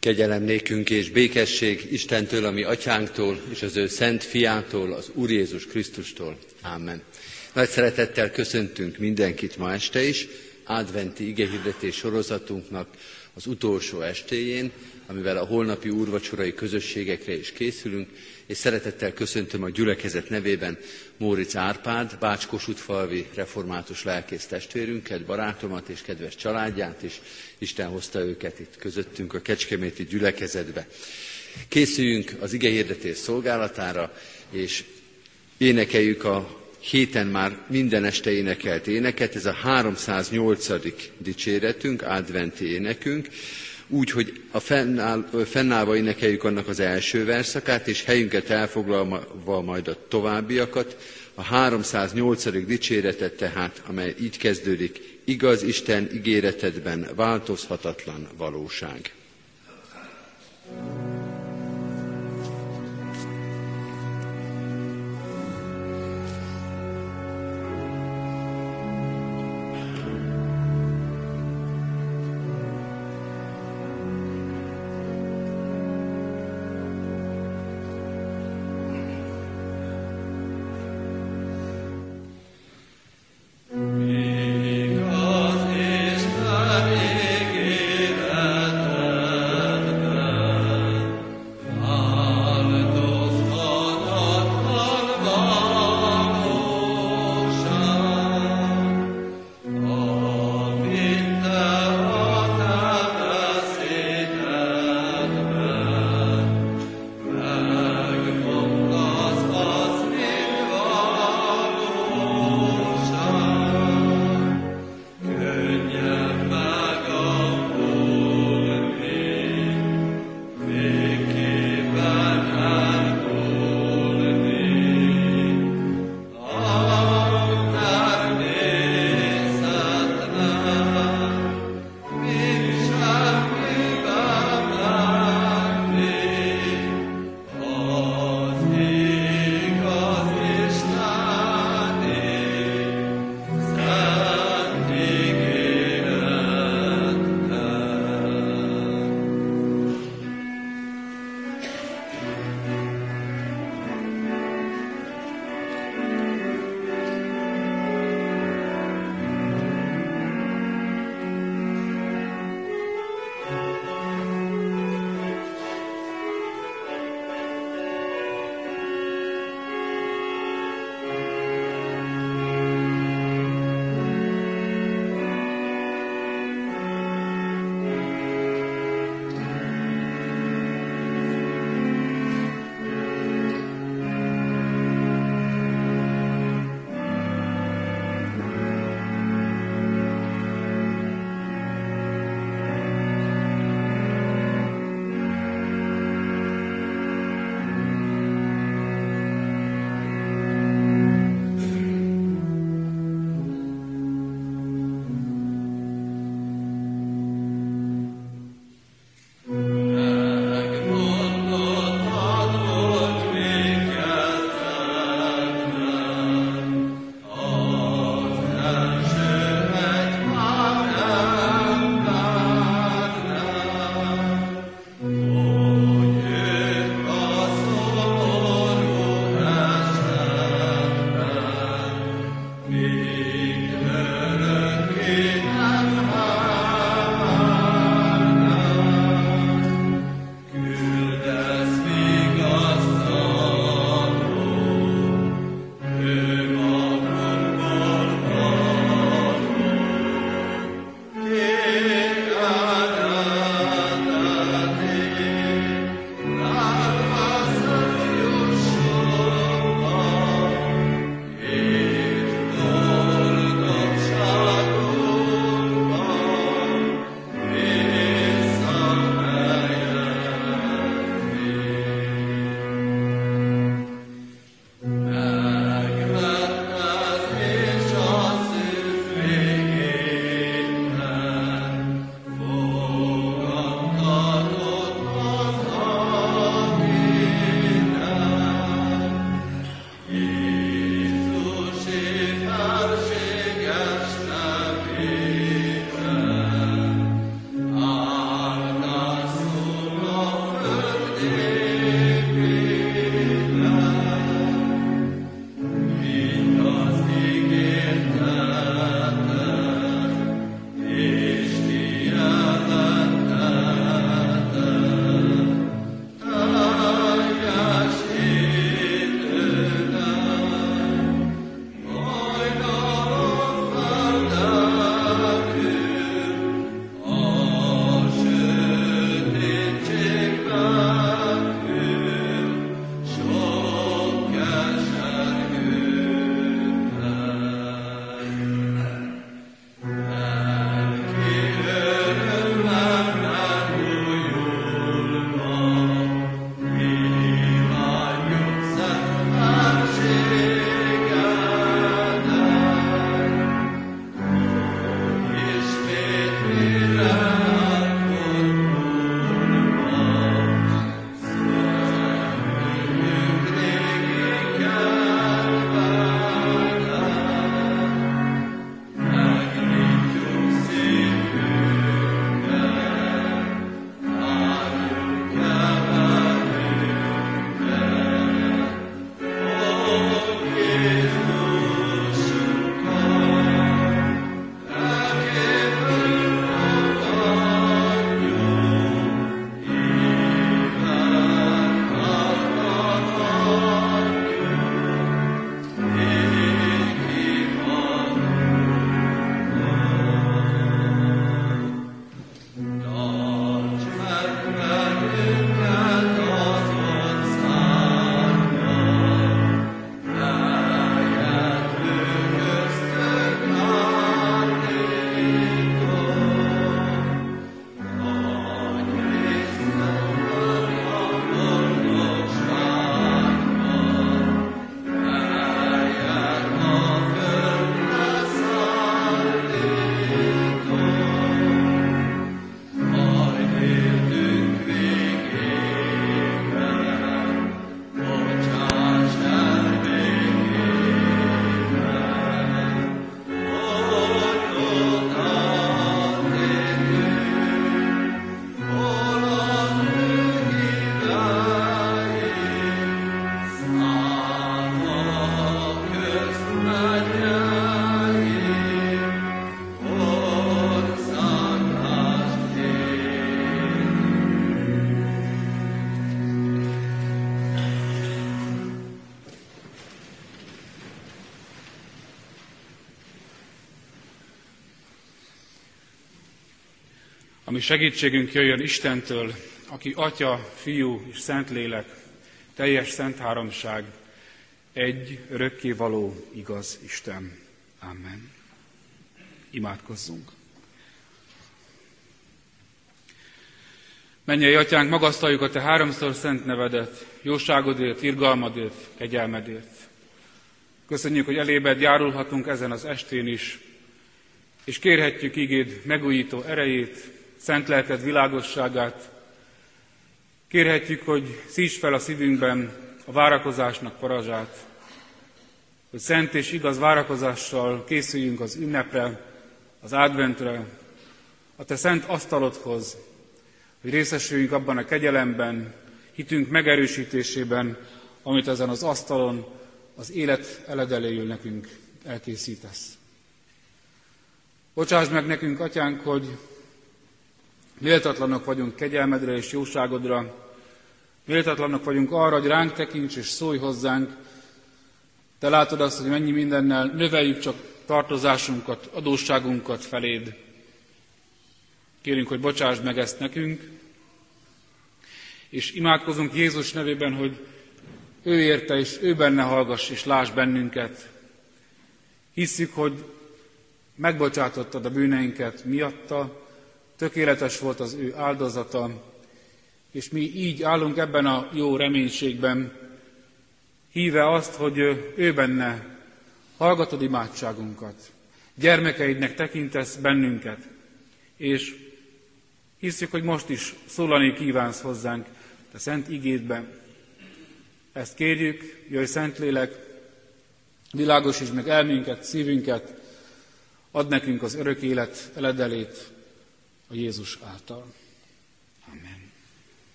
Kegyelem nékünk és békesség Istentől, ami atyánktól, és az ő szent fiától, az Úr Jézus Krisztustól. Amen. Nagy szeretettel köszöntünk mindenkit ma este is, adventi igehirdetés sorozatunknak az utolsó estéjén, amivel a holnapi úrvacsorai közösségekre is készülünk, és szeretettel köszöntöm a gyülekezet nevében Móricz Árpád, Bács-Kossuthfalvi református lelkész testvérünket, barátomat és kedves családját is. Isten hozta őket itt közöttünk a Kecskeméti gyülekezetbe. Készüljünk az igehirdetés szolgálatára, és énekeljük a héten már minden este énekelt éneket, ez a 308. dicséretünk, adventi énekünk, úgy, hogy a fennáll, fennállva énekeljük annak az első verszakát, és helyünket elfoglalva majd a továbbiakat, a 308. dicséretet tehát, amely így kezdődik, igaz Isten ígéretedben változhatatlan valóság. thank you ami segítségünk jöjjön Istentől, aki Atya, Fiú és Szentlélek, teljes szent háromság, egy örökkévaló igaz Isten. Amen. Imádkozzunk. Mennyei atyánk, magasztaljuk a te háromszor szent nevedet, jóságodért, irgalmadért, kegyelmedért. Köszönjük, hogy elébed járulhatunk ezen az estén is, és kérhetjük igéd megújító erejét, szent lelked világosságát. Kérhetjük, hogy szíts fel a szívünkben a várakozásnak parazsát, hogy szent és igaz várakozással készüljünk az ünnepre, az adventre, a te szent asztalodhoz, hogy részesüljünk abban a kegyelemben, hitünk megerősítésében, amit ezen az asztalon az élet eledeléül nekünk elkészítesz. Bocsáss meg nekünk, atyánk, hogy méltatlanok vagyunk kegyelmedre és jóságodra, méltatlanok vagyunk arra, hogy ránk tekints és szólj hozzánk. Te látod azt, hogy mennyi mindennel növeljük csak tartozásunkat, adósságunkat feléd. Kérünk, hogy bocsásd meg ezt nekünk, és imádkozunk Jézus nevében, hogy ő érte, és ő benne hallgass, és láss bennünket. Hisszük, hogy megbocsátottad a bűneinket miatta, tökéletes volt az ő áldozata, és mi így állunk ebben a jó reménységben, híve azt, hogy ő benne hallgatod imádságunkat, gyermekeidnek tekintesz bennünket, és hiszük, hogy most is szólani kívánsz hozzánk a szent igédben. Ezt kérjük, jöjj Szentlélek, világosítsd meg elménket, szívünket, ad nekünk az örök élet eledelét a Jézus által. Amen.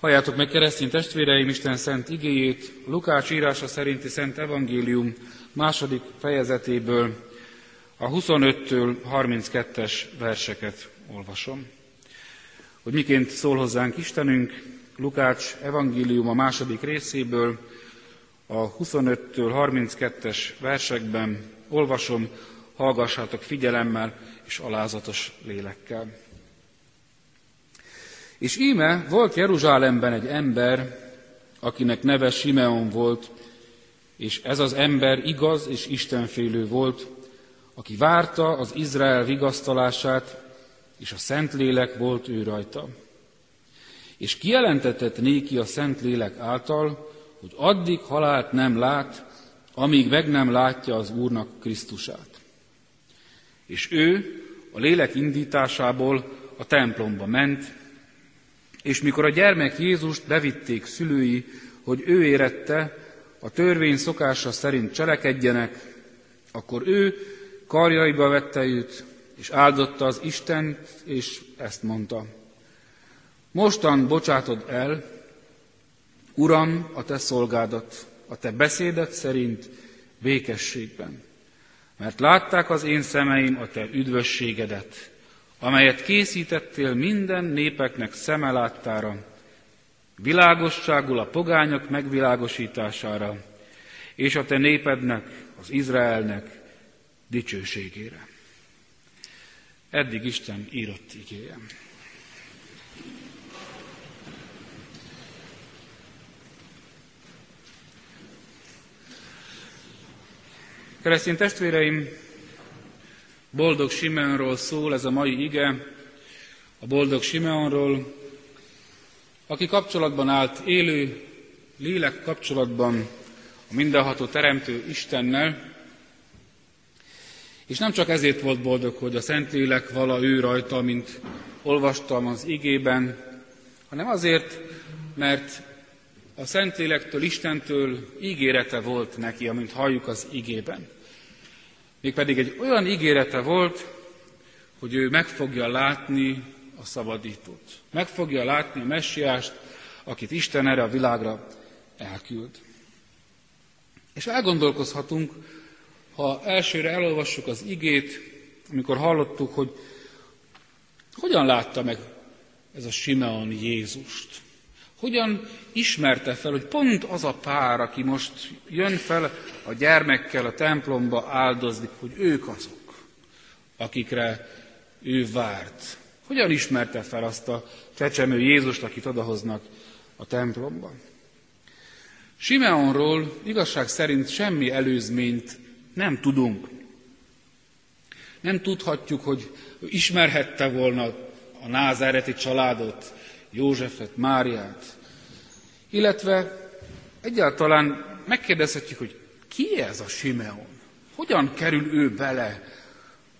Halljátok meg keresztény testvéreim Isten szent igéjét, Lukács írása szerinti Szent Evangélium második fejezetéből a 25-től 32-es verseket olvasom. Hogy miként szól hozzánk Istenünk, Lukács evangélium a második részéből, a 25-től 32-es versekben olvasom, hallgassátok figyelemmel és alázatos lélekkel. És íme volt Jeruzsálemben egy ember, akinek neve Simeon volt, és ez az ember igaz és istenfélő volt, aki várta az Izrael vigasztalását, és a Szentlélek volt ő rajta. És kijelentetett néki a Szentlélek által, hogy addig halált nem lát, amíg meg nem látja az Úrnak Krisztusát. És ő a lélek indításából a templomba ment, és mikor a gyermek Jézust bevitték szülői, hogy ő érette, a törvény szokása szerint cselekedjenek, akkor ő karjaiba vette őt, és áldotta az Istent, és ezt mondta. Mostan bocsátod el, Uram, a te szolgádat, a te beszédet szerint békességben. Mert látták az én szemeim a te üdvösségedet, amelyet készítettél minden népeknek szeme láttára, világosságul a pogányok megvilágosítására, és a te népednek, az Izraelnek dicsőségére. Eddig Isten írott igéje. Keresztény testvéreim, boldog Simeonról szól ez a mai ige, a boldog Simeonról, aki kapcsolatban állt, élő, lélek kapcsolatban a mindenható teremtő Istennel, és nem csak ezért volt boldog, hogy a Szentlélek vala ő rajta, mint olvastam az igében, hanem azért, mert a Szentlélektől, Istentől ígérete volt neki, amint halljuk az igében. Mégpedig egy olyan ígérete volt, hogy ő meg fogja látni a szabadítót. Meg fogja látni a messiást, akit Isten erre a világra elküld. És elgondolkozhatunk, ha elsőre elolvassuk az igét, amikor hallottuk, hogy hogyan látta meg ez a Simeon Jézust. Hogyan ismerte fel, hogy pont az a pár, aki most jön fel a gyermekkel a templomba áldozni, hogy ők azok, akikre ő várt. Hogyan ismerte fel azt a csecsemő Jézust, akit odahoznak a templomba? Simeonról igazság szerint semmi előzményt nem tudunk. Nem tudhatjuk, hogy ismerhette volna a názáreti családot, Józsefet, Máriát, illetve egyáltalán megkérdezhetjük, hogy ki ez a Simeon? Hogyan kerül ő bele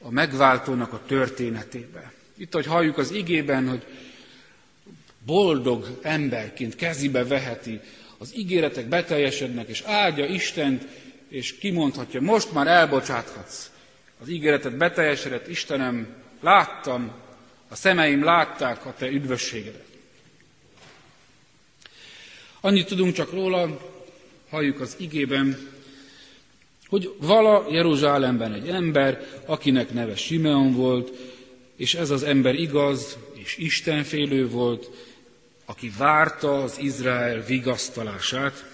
a megváltónak a történetébe? Itt, hogy halljuk az igében, hogy boldog emberként kezibe veheti, az ígéretek beteljesednek, és áldja Istent, és kimondhatja, most már elbocsáthatsz. Az ígéretet beteljesedett, Istenem, láttam, a szemeim látták a te üdvösségedet. Annyit tudunk csak róla, halljuk az igében, hogy vala Jeruzsálemben egy ember, akinek neve Simeon volt, és ez az ember igaz és istenfélő volt, aki várta az Izrael vigasztalását,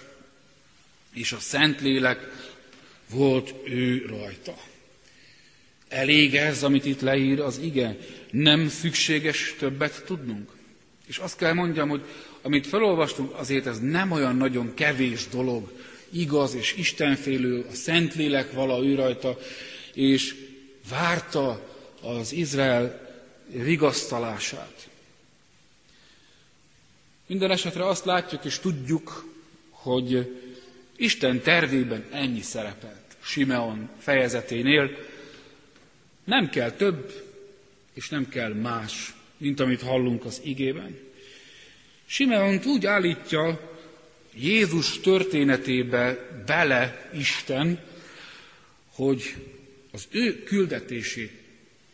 és a Szentlélek volt ő rajta. Elég ez, amit itt leír az ige? Nem szükséges többet tudnunk? És azt kell mondjam, hogy amit felolvastunk, azért ez nem olyan nagyon kevés dolog, igaz és istenfélő, a Szentlélek vala ő rajta, és várta az Izrael vigasztalását. Minden esetre azt látjuk és tudjuk, hogy Isten tervében ennyi szerepelt Simeon fejezeténél. Nem kell több, és nem kell más, mint amit hallunk az igében. Simeont úgy állítja Jézus történetébe bele Isten, hogy az ő küldetését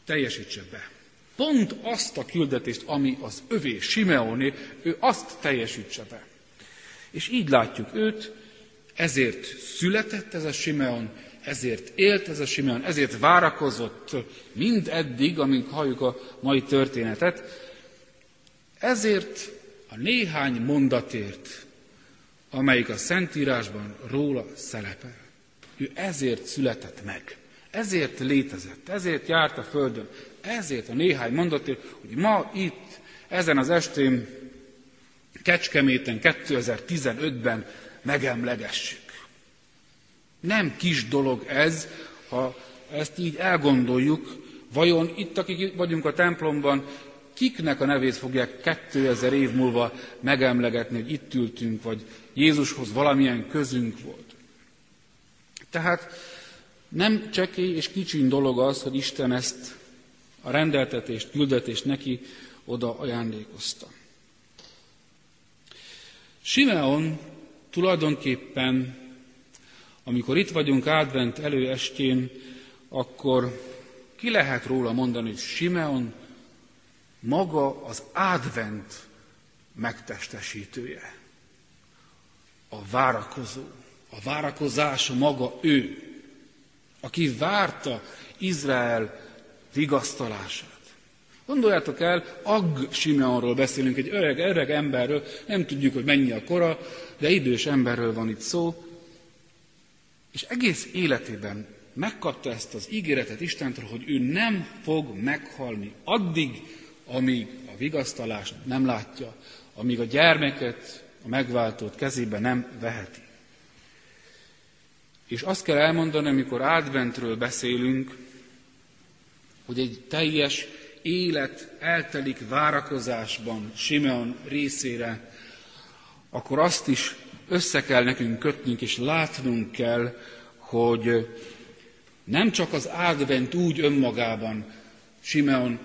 teljesítse be. Pont azt a küldetést, ami az övé, Simeoné, ő azt teljesítse be. És így látjuk őt, ezért született ez a Simeon, ezért élt ez a Simeon, ezért várakozott mind eddig, amíg halljuk a mai történetet, ezért a néhány mondatért, amelyik a Szentírásban róla szerepel. Ő ezért született meg, ezért létezett, ezért járt a Földön, ezért a néhány mondatért, hogy ma itt, ezen az estén, Kecskeméten 2015-ben megemlegessük. Nem kis dolog ez, ha ezt így elgondoljuk, vajon itt, akik vagyunk a templomban, kiknek a nevét fogják 2000 év múlva megemlegetni, hogy itt ültünk, vagy Jézushoz valamilyen közünk volt. Tehát nem csekély és kicsiny dolog az, hogy Isten ezt a rendeltetést, küldetést neki oda ajándékozta. Simeon tulajdonképpen, amikor itt vagyunk advent előestén, akkor ki lehet róla mondani, hogy Simeon maga az advent megtestesítője. A várakozó, a várakozás maga ő, aki várta Izrael vigasztalását. Gondoljátok el, Ag Simeonról beszélünk, egy öreg, öreg emberről, nem tudjuk, hogy mennyi a kora, de idős emberről van itt szó, és egész életében megkapta ezt az ígéretet Istentől, hogy ő nem fog meghalni addig, amíg a vigasztalást nem látja, amíg a gyermeket, a megváltót kezébe nem veheti. És azt kell elmondani, amikor adventről beszélünk, hogy egy teljes élet eltelik várakozásban Simeon részére, akkor azt is össze kell nekünk kötnünk, és látnunk kell, hogy nem csak az advent úgy önmagában, Simeon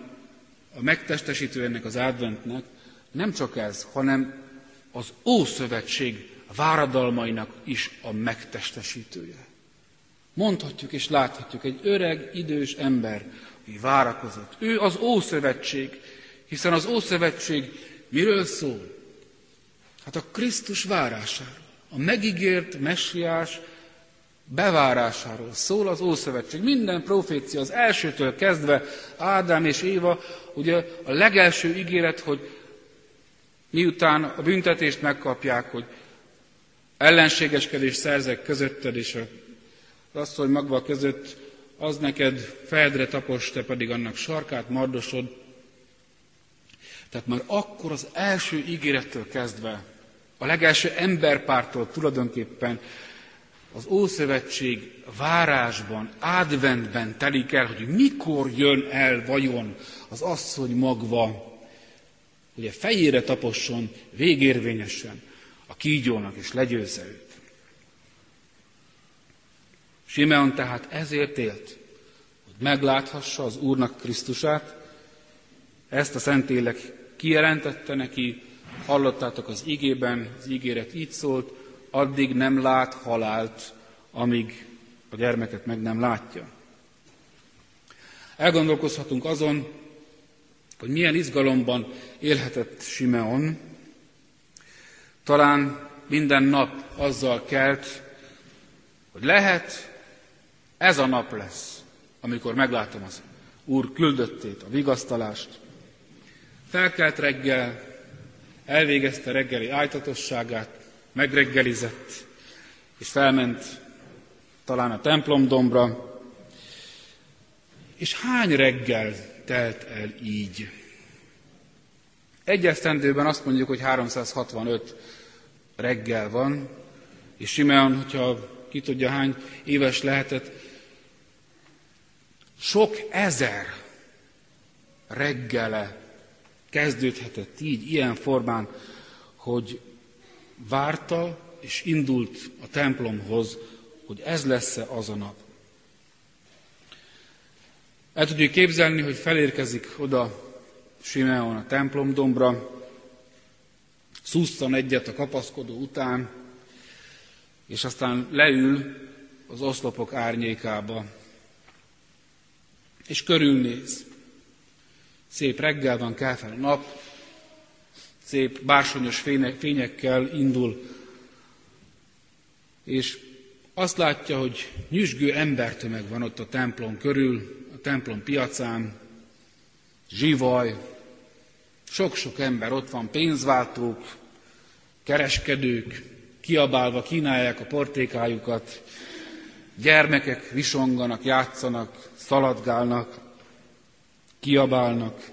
a megtestesítő ennek az adventnek, nem csak ez, hanem az Ószövetség váradalmainak is a megtestesítője. Mondhatjuk és láthatjuk, egy öreg, idős ember, aki várakozott. Ő az Ószövetség, hiszen az Ószövetség miről szól? Hát a Krisztus várásáról. A megígért messiás bevárásáról szól az Ószövetség. Minden profécia az elsőtől kezdve, Ádám és Éva, ugye a legelső ígéret, hogy miután a büntetést megkapják, hogy ellenségeskedés szerzek közötted és a asszony magva között, az neked feldre tapos, te pedig annak sarkát mardosod. Tehát már akkor az első ígérettől kezdve, a legelső emberpártól tulajdonképpen az Ószövetség várásban, adventben telik el, hogy mikor jön el vajon az asszony magva, hogy a fejére taposson végérvényesen a kígyónak, és legyőzze őt. Simeon tehát ezért élt, hogy megláthassa az Úrnak Krisztusát, ezt a Szentlélek kijelentette neki, hallottátok az igében, az ígéret így szólt, addig nem lát halált, amíg a gyermeket meg nem látja. Elgondolkozhatunk azon, hogy milyen izgalomban élhetett Simeon. Talán minden nap azzal kelt, hogy lehet, ez a nap lesz, amikor meglátom az Úr küldöttét, a vigasztalást. Felkelt reggel, elvégezte reggeli ájtatosságát, megreggelizett, és felment talán a templomdombra, és hány reggel telt el így? Egy esztendőben azt mondjuk, hogy 365 reggel van, és Simeon, hogyha ki tudja hány éves lehetett, sok ezer reggele kezdődhetett így, ilyen formán, hogy várta és indult a templomhoz, hogy ez lesz-e az a nap. El tudjuk képzelni, hogy felérkezik oda Simeon a templomdombra, szusztan egyet a kapaszkodó után, és aztán leül az oszlopok árnyékába, és körülnéz. Szép reggel van, kell fel a nap, szép bársonyos fényekkel indul, és azt látja, hogy nyüzsgő embertömeg van ott a templom körül, a templom piacán, zsivaj, sok-sok ember ott van, pénzváltók, kereskedők, kiabálva kínálják a portékájukat, gyermekek visonganak, játszanak, szaladgálnak, kiabálnak,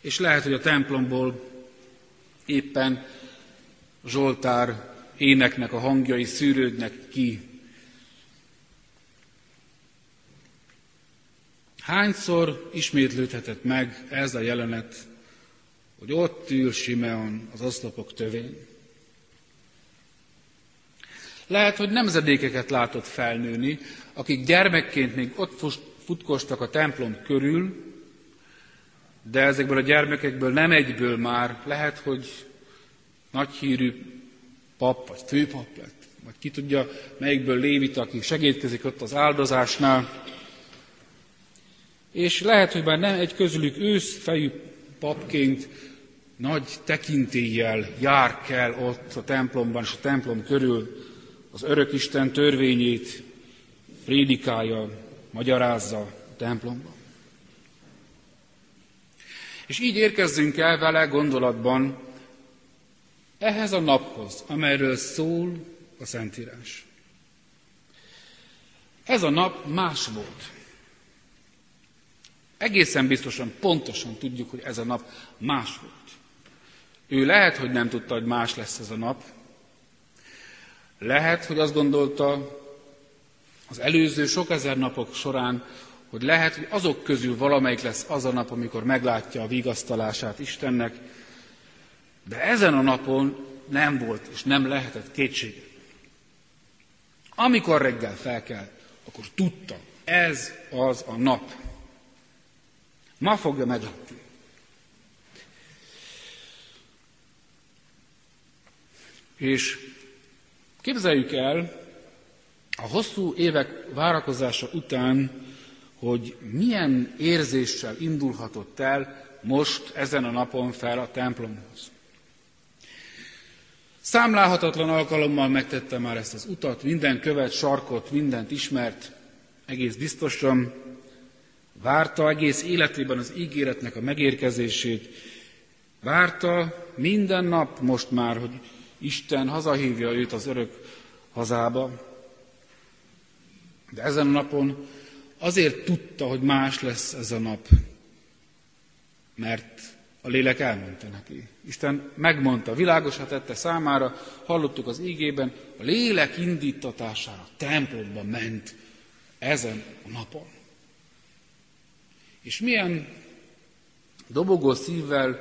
és lehet, hogy a templomból éppen Zsoltár éneknek a hangjai szűrődnek ki. Hányszor ismétlődhetett meg ez a jelenet, hogy ott ül Simeon az oszlopok tövén? Lehet, hogy nemzedékeket látott felnőni, akik gyermekként még ott futkostak a templom körül, de ezekből a gyermekekből nem egyből már lehet, hogy nagyhírű pap vagy főpap lett, vagy ki tudja, melyikből lévit, aki segítkezik ott az áldozásnál. És lehet, hogy már nem egy közülük őszfejű papként nagy tekintéllyel jár kell ott a templomban és a templom körül az örök Isten törvényét prédikálja, magyarázza a templomban. És így érkezzünk el vele gondolatban ehhez a naphoz, amelyről szól a Szentírás. Ez a nap más volt. Egészen biztosan, pontosan tudjuk, hogy ez a nap más volt. Ő lehet, hogy nem tudta, hogy más lesz ez a nap. Lehet, hogy azt gondolta az előző sok ezer napok során, hogy lehet, hogy azok közül valamelyik lesz az a nap, amikor meglátja a vigasztalását Istennek, de ezen a napon nem volt és nem lehetett kétség. Amikor reggel felkelt, akkor tudta, ez az a nap. Ma fogja meglátni. És képzeljük el a hosszú évek várakozása után, hogy milyen érzéssel indulhatott el most ezen a napon fel a templomhoz. Számlálhatatlan alkalommal megtette már ezt az utat, minden követ, sarkot, mindent ismert, egész biztosan. Várta egész életében az ígéretnek a megérkezését. Várta minden nap most már, hogy Isten hazahívja őt az örök hazába. De ezen a napon azért tudta, hogy más lesz ez a nap, mert a lélek elmondta neki. Isten megmondta, világosat tette számára, hallottuk az ígében, a lélek indítatására templomba ment ezen a napon. És milyen dobogó szívvel,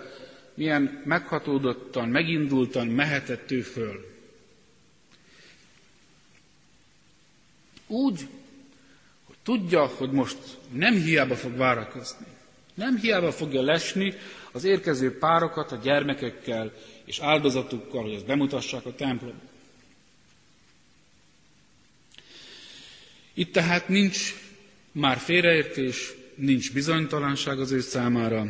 milyen meghatódottan, megindultan mehetett ő föl. Úgy, tudja, hogy most nem hiába fog várakozni. Nem hiába fogja lesni az érkező párokat a gyermekekkel és áldozatukkal, hogy ezt bemutassák a templomban. Itt tehát nincs már félreértés, nincs bizonytalanság az ő számára.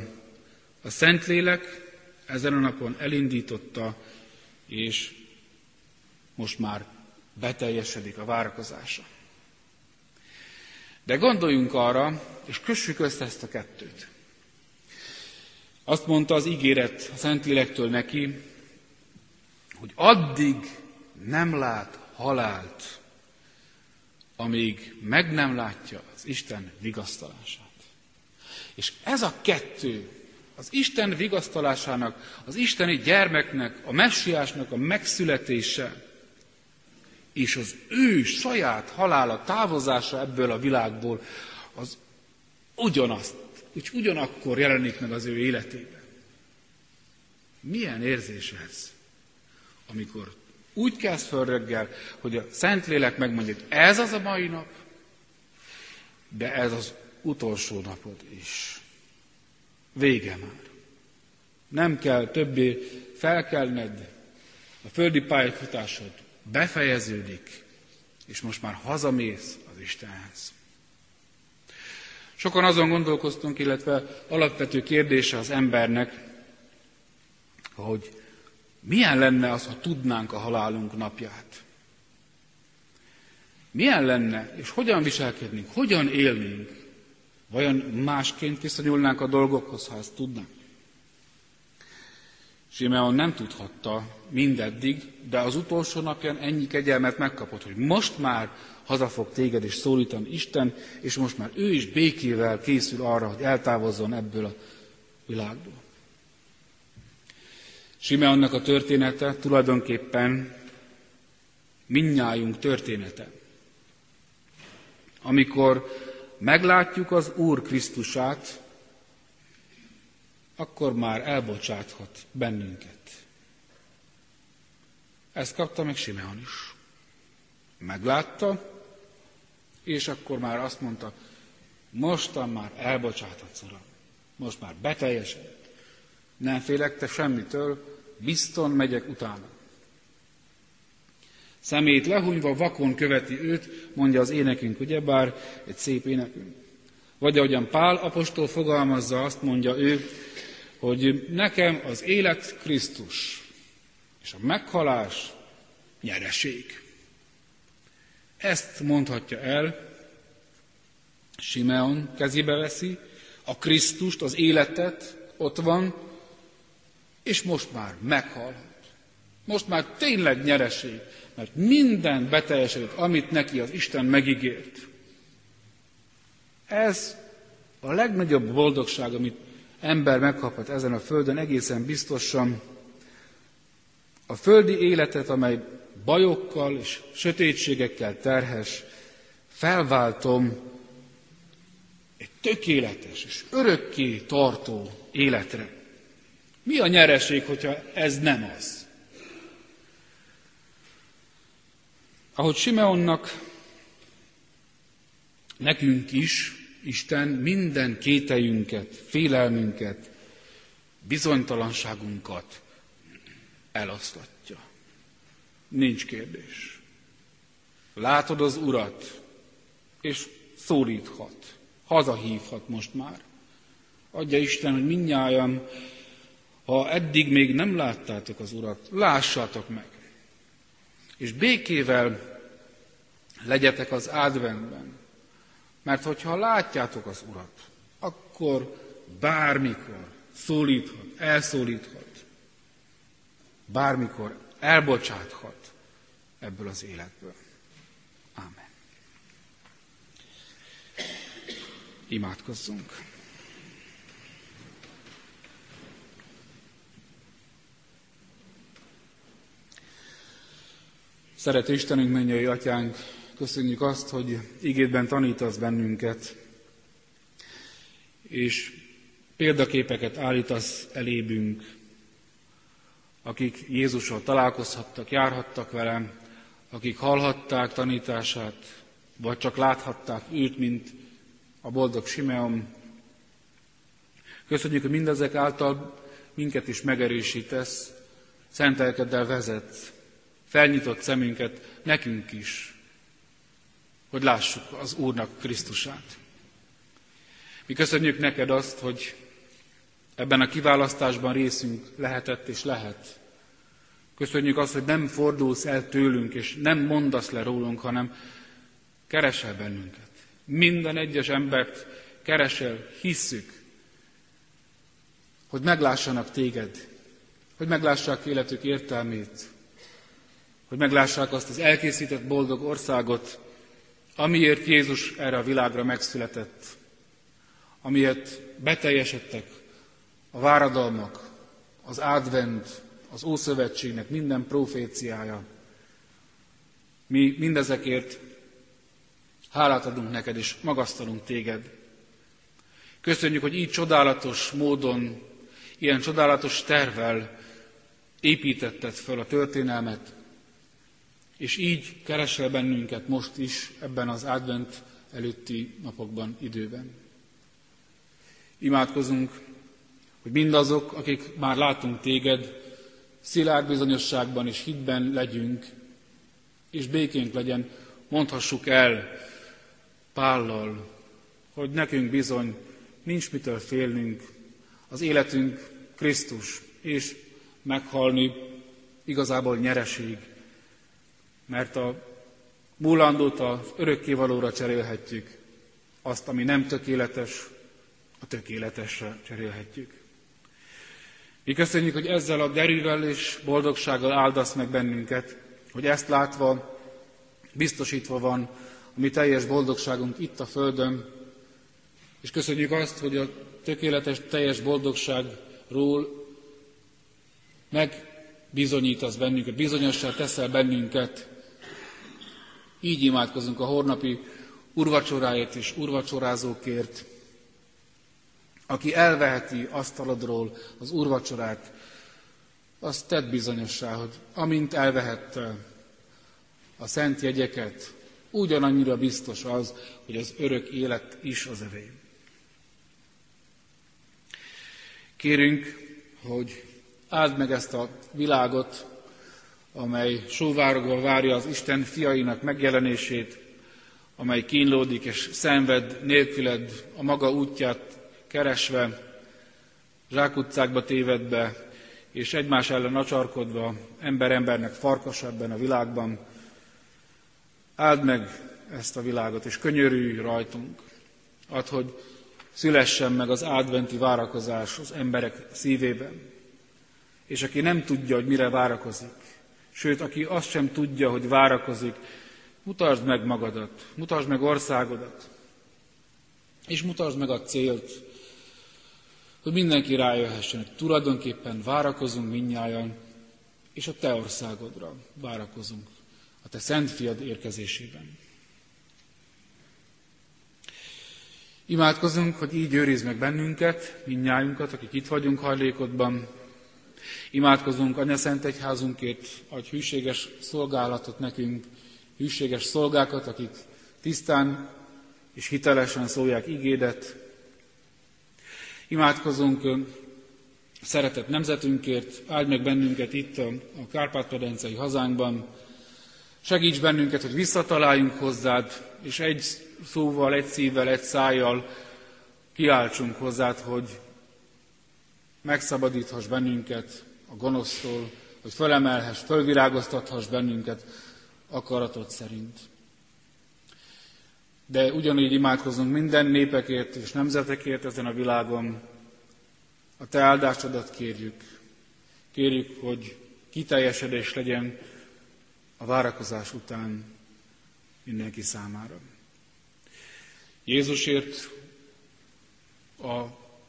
A Szentlélek ezen a napon elindította, és most már beteljesedik a várakozása. De gondoljunk arra, és kössük össze ezt a kettőt. Azt mondta az ígéret a Szentlélektől neki, hogy addig nem lát halált, amíg meg nem látja az Isten vigasztalását. És ez a kettő, az Isten vigasztalásának, az isteni gyermeknek, a messiásnak a megszületése, és az ő saját halála, távozása ebből a világból, az ugyanazt, úgy ugyanakkor jelenik meg az ő életében. Milyen érzés ez, amikor úgy kezd föl reggel, hogy a Szentlélek megmondja, hogy ez az a mai nap, de ez az utolsó napod is. Vége már. Nem kell többé felkelned, a földi pályafutásod befejeződik, és most már hazamész az Istenhez. Sokan azon gondolkoztunk, illetve alapvető kérdése az embernek, hogy milyen lenne az, ha tudnánk a halálunk napját. Milyen lenne, és hogyan viselkednénk, hogyan élnénk, vajon másként viszonyulnánk a dolgokhoz, ha ezt tudnánk? Simeon nem tudhatta mindeddig, de az utolsó napján ennyi kegyelmet megkapott, hogy most már haza fog téged és szólítani Isten, és most már ő is békével készül arra, hogy eltávozzon ebből a világból. Simeonnak a története tulajdonképpen minnyájunk története. Amikor meglátjuk az Úr Krisztusát, akkor már elbocsáthat bennünket. Ezt kapta meg Simeon is. Meglátta, és akkor már azt mondta, mostan már elbocsáthatsz, Uram. Most már beteljesedett. Nem félek te semmitől, bizton megyek utána. Szemét lehunyva vakon követi őt, mondja az énekünk, ugyebár egy szép énekünk. Vagy ahogyan Pál apostol fogalmazza, azt mondja ő, hogy nekem az élet Krisztus, és a meghalás nyereség. Ezt mondhatja el, Simeon kezébe veszi, a Krisztust, az életet, ott van, és most már meghalhat. Most már tényleg nyereség, mert minden beteljesedett, amit neki az Isten megígért. Ez a legnagyobb boldogság, amit ember megkaphat ezen a földön egészen biztosan. A földi életet, amely bajokkal és sötétségekkel terhes, felváltom egy tökéletes és örökké tartó életre. Mi a nyereség, hogyha ez nem az? Ahogy Simeonnak, nekünk is Isten minden kételjünket, félelmünket, bizonytalanságunkat eloszlatja. Nincs kérdés. Látod az Urat, és szólíthat, hazahívhat most már. Adja Isten, hogy minnyáján ha eddig még nem láttátok az Urat, lássátok meg. És békével legyetek az adventben. Mert hogyha látjátok az Urat, akkor bármikor szólíthat, elszólíthat, bármikor elbocsáthat ebből az életből. Amen. Imádkozzunk! Szerető Istenünk, mennyei atyánk, köszönjük azt, hogy ígédben tanítasz bennünket, és példaképeket állítasz elébünk, akik Jézussal találkozhattak, járhattak velem, akik hallhatták tanítását, vagy csak láthatták őt, mint a boldog Simeon. Köszönjük, hogy mindezek által minket is megerősítesz, szentelkeddel vezet, felnyitott szemünket nekünk is, hogy lássuk az Úrnak Krisztusát. Mi köszönjük neked azt, hogy ebben a kiválasztásban részünk lehetett és lehet. Köszönjük azt, hogy nem fordulsz el tőlünk, és nem mondasz le rólunk, hanem keresel bennünket. Minden egyes embert keresel, hisszük, hogy meglássanak téged, hogy meglássák életük értelmét, hogy meglássák azt az elkészített boldog országot, amiért Jézus erre a világra megszületett, amiért beteljesedtek a váradalmak, az advent, az Ószövetségnek minden proféciája. Mi mindezekért hálát adunk neked, és magasztalunk téged. Köszönjük, hogy így csodálatos módon, ilyen csodálatos tervel építetted föl a történelmet, és így keresel bennünket most is ebben az advent előtti napokban, időben. Imádkozunk, hogy mindazok, akik már látunk téged, szilárd bizonyosságban és hitben legyünk, és békénk legyen, mondhassuk el Pállal, hogy nekünk bizony nincs mitől félnünk, az életünk Krisztus, és meghalni igazából nyereség, mert a múlandót az örökkévalóra cserélhetjük, azt, ami nem tökéletes, a tökéletesre cserélhetjük. Mi köszönjük, hogy ezzel a derűvel és boldogsággal áldasz meg bennünket, hogy ezt látva biztosítva van a mi teljes boldogságunk itt a Földön, és köszönjük azt, hogy a tökéletes, teljes boldogságról megbizonyítasz bennünket, bizonyossá teszel bennünket. Így imádkozunk a hornapi urvacsoráért és urvacsorázókért, aki elveheti asztalodról az úrvacsorát, azt tedd bizonyossá, hogy amint elvehette a szent jegyeket, ugyanannyira biztos az, hogy az örök élet is az övé. Kérünk, hogy áld meg ezt a világot, amely sóvárogva várja az Isten fiainak megjelenését, amely kínlódik és szenved nélküled a maga útját keresve, zsákutcákba tévedve, és egymás ellen acsarkodva, ember embernek farkas ebben a világban. Áld meg ezt a világot, és könyörülj rajtunk. Add, hogy szülessen meg az adventi várakozás az emberek szívében. És aki nem tudja, hogy mire várakozik, sőt, aki azt sem tudja, hogy várakozik, mutasd meg magadat, mutasd meg országodat, és mutasd meg a célt, hogy mindenki rájöhessen, hogy tulajdonképpen várakozunk minnyáján, és a Te országodra várakozunk, a Te szent fiad érkezésében. Imádkozunk, hogy így őrizd meg bennünket, minnyájunkat, akik itt vagyunk hajlékodban. Imádkozunk Anya Szent Egyházunkért, adj hűséges szolgálatot nekünk, hűséges szolgákat, akik tisztán és hitelesen szólják igédet, Imádkozunk szeretett nemzetünkért, áld meg bennünket itt a, Kárpát-medencei hazánkban, segíts bennünket, hogy visszataláljunk hozzád, és egy szóval, egy szívvel, egy szájjal kiáltsunk hozzád, hogy megszabadíthass bennünket gonosztól, hogy fölemelhess, fölvirágoztathass bennünket akaratod szerint. De ugyanígy imádkozunk minden népekért és nemzetekért ezen a világon. A Te áldásodat kérjük. Kérjük, hogy kiteljesedés legyen a várakozás után mindenki számára. Jézusért a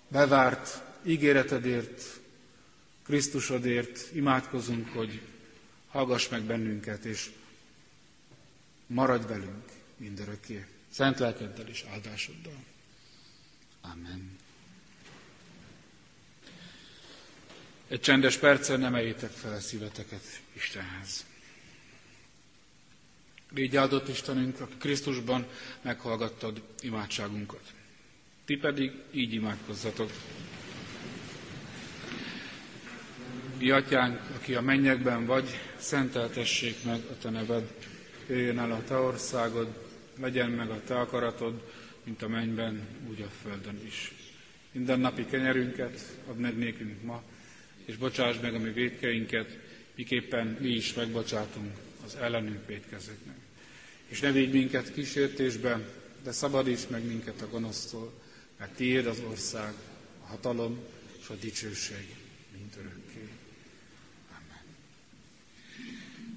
bevárt ígéretedért, Krisztusodért imádkozunk, hogy hallgass meg bennünket, és maradj velünk mindörökké, szent lelkeddel és áldásoddal. Amen. Egy csendes percen emeljétek fel a szíveteket Istenhez. Légy áldott Istenünk, aki Krisztusban meghallgattad imádságunkat. Ti pedig így imádkozzatok. Mi atyánk, aki a mennyekben vagy, szenteltessék meg a te neved, jöjjön el a te országod, legyen meg a te akaratod, mint a mennyben, úgy a földön is. Minden napi kenyerünket add meg nékünk ma, és bocsáss meg a mi védkeinket, miképpen mi is megbocsátunk az ellenünk védkezőknek. És ne védj minket kísértésbe, de szabadíts meg minket a gonosztól, mert tiéd az ország, a hatalom és a dicsőség mint örökké. Amen.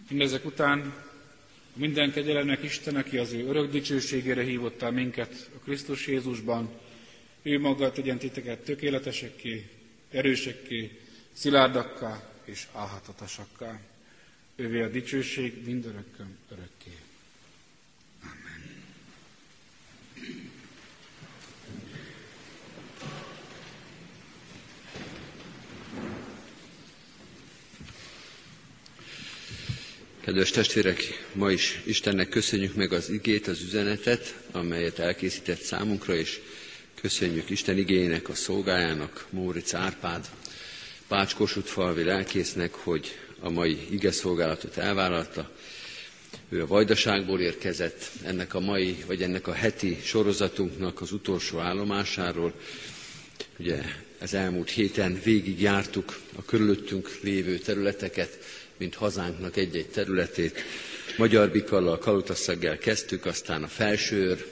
Mindezek után minden kegyelemnek Isten, aki az ő örök dicsőségére hívotta minket a Krisztus Jézusban, ő maga tegyen titeket tökéletesekké, erősekké, szilárdakká és álhatatasakká. Ővé a dicsőség mindörökkön örökké. Kedves testvérek, ma is Istennek köszönjük meg az igét, az üzenetet, amelyet elkészített számunkra, és köszönjük Isten igényének a szolgájának, Móricz Árpád, Pács Kossuth-falvi lelkésznek, hogy a mai ige szolgálatot elvállalta. Ő a Vajdaságból érkezett ennek a mai, vagy ennek a heti sorozatunknak az utolsó állomásáról. Ugye ez elmúlt héten végig jártuk a körülöttünk lévő területeket, mint hazánknak egy-egy területét. Magyar Bikallal, Kalutaszeggel kezdtük, aztán a Felsőr,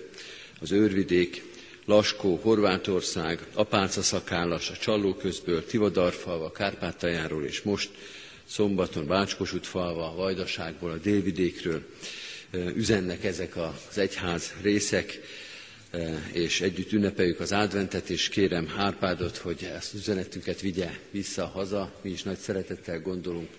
az Őrvidék, Laskó, Horvátország, Apáca szakállas, a Csallóközből, Tivadarfalva, Kárpátaljáról, és most szombaton Bácskosut falva, Vajdaságból, a délvidékről üzennek ezek az egyház részek, és együtt ünnepeljük az adventet, és kérem Árpádot, hogy ezt üzenetünket vigye vissza haza. Mi is nagy szeretettel gondolunk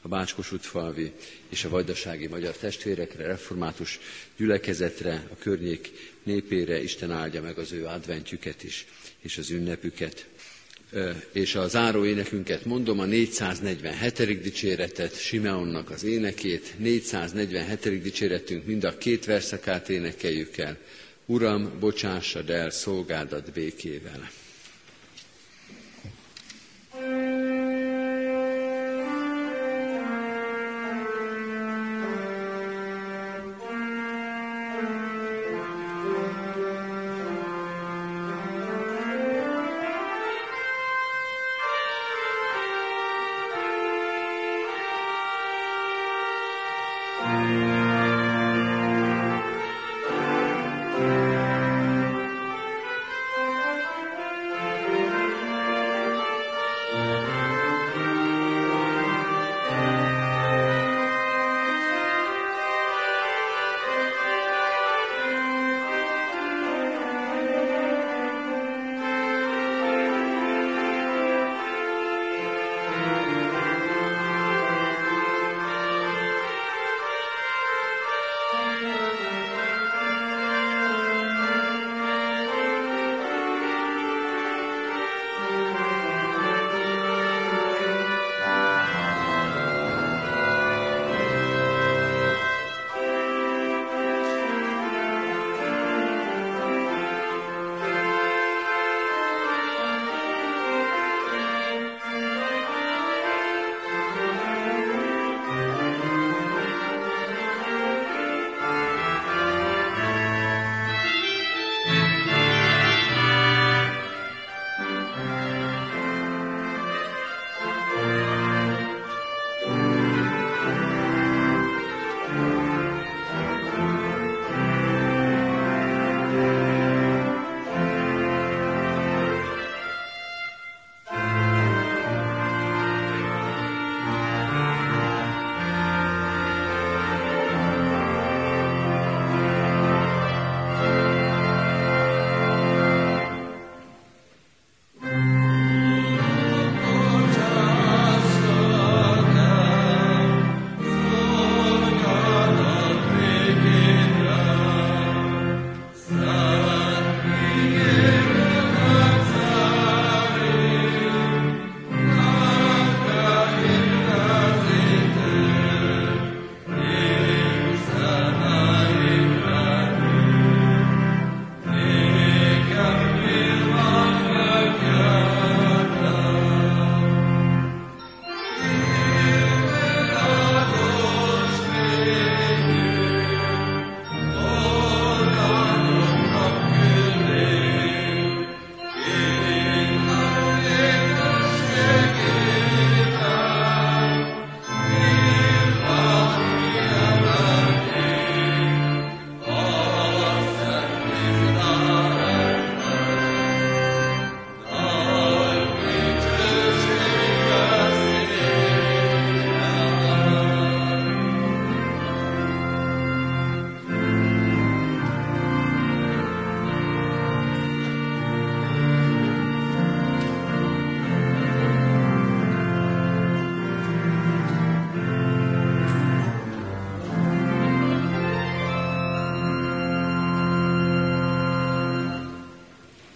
a Bácskosutfalvi és a vajdasági magyar testvérekre, református gyülekezetre, a környék népére, Isten áldja meg az ő adventjüket is, és az ünnepüket. És a záró énekünket mondom, a 447. dicséretet, Simeonnak az énekét, 447. dicséretünk mind a két verszakát énekeljük el. Uram, bocsássad el szolgádat békével.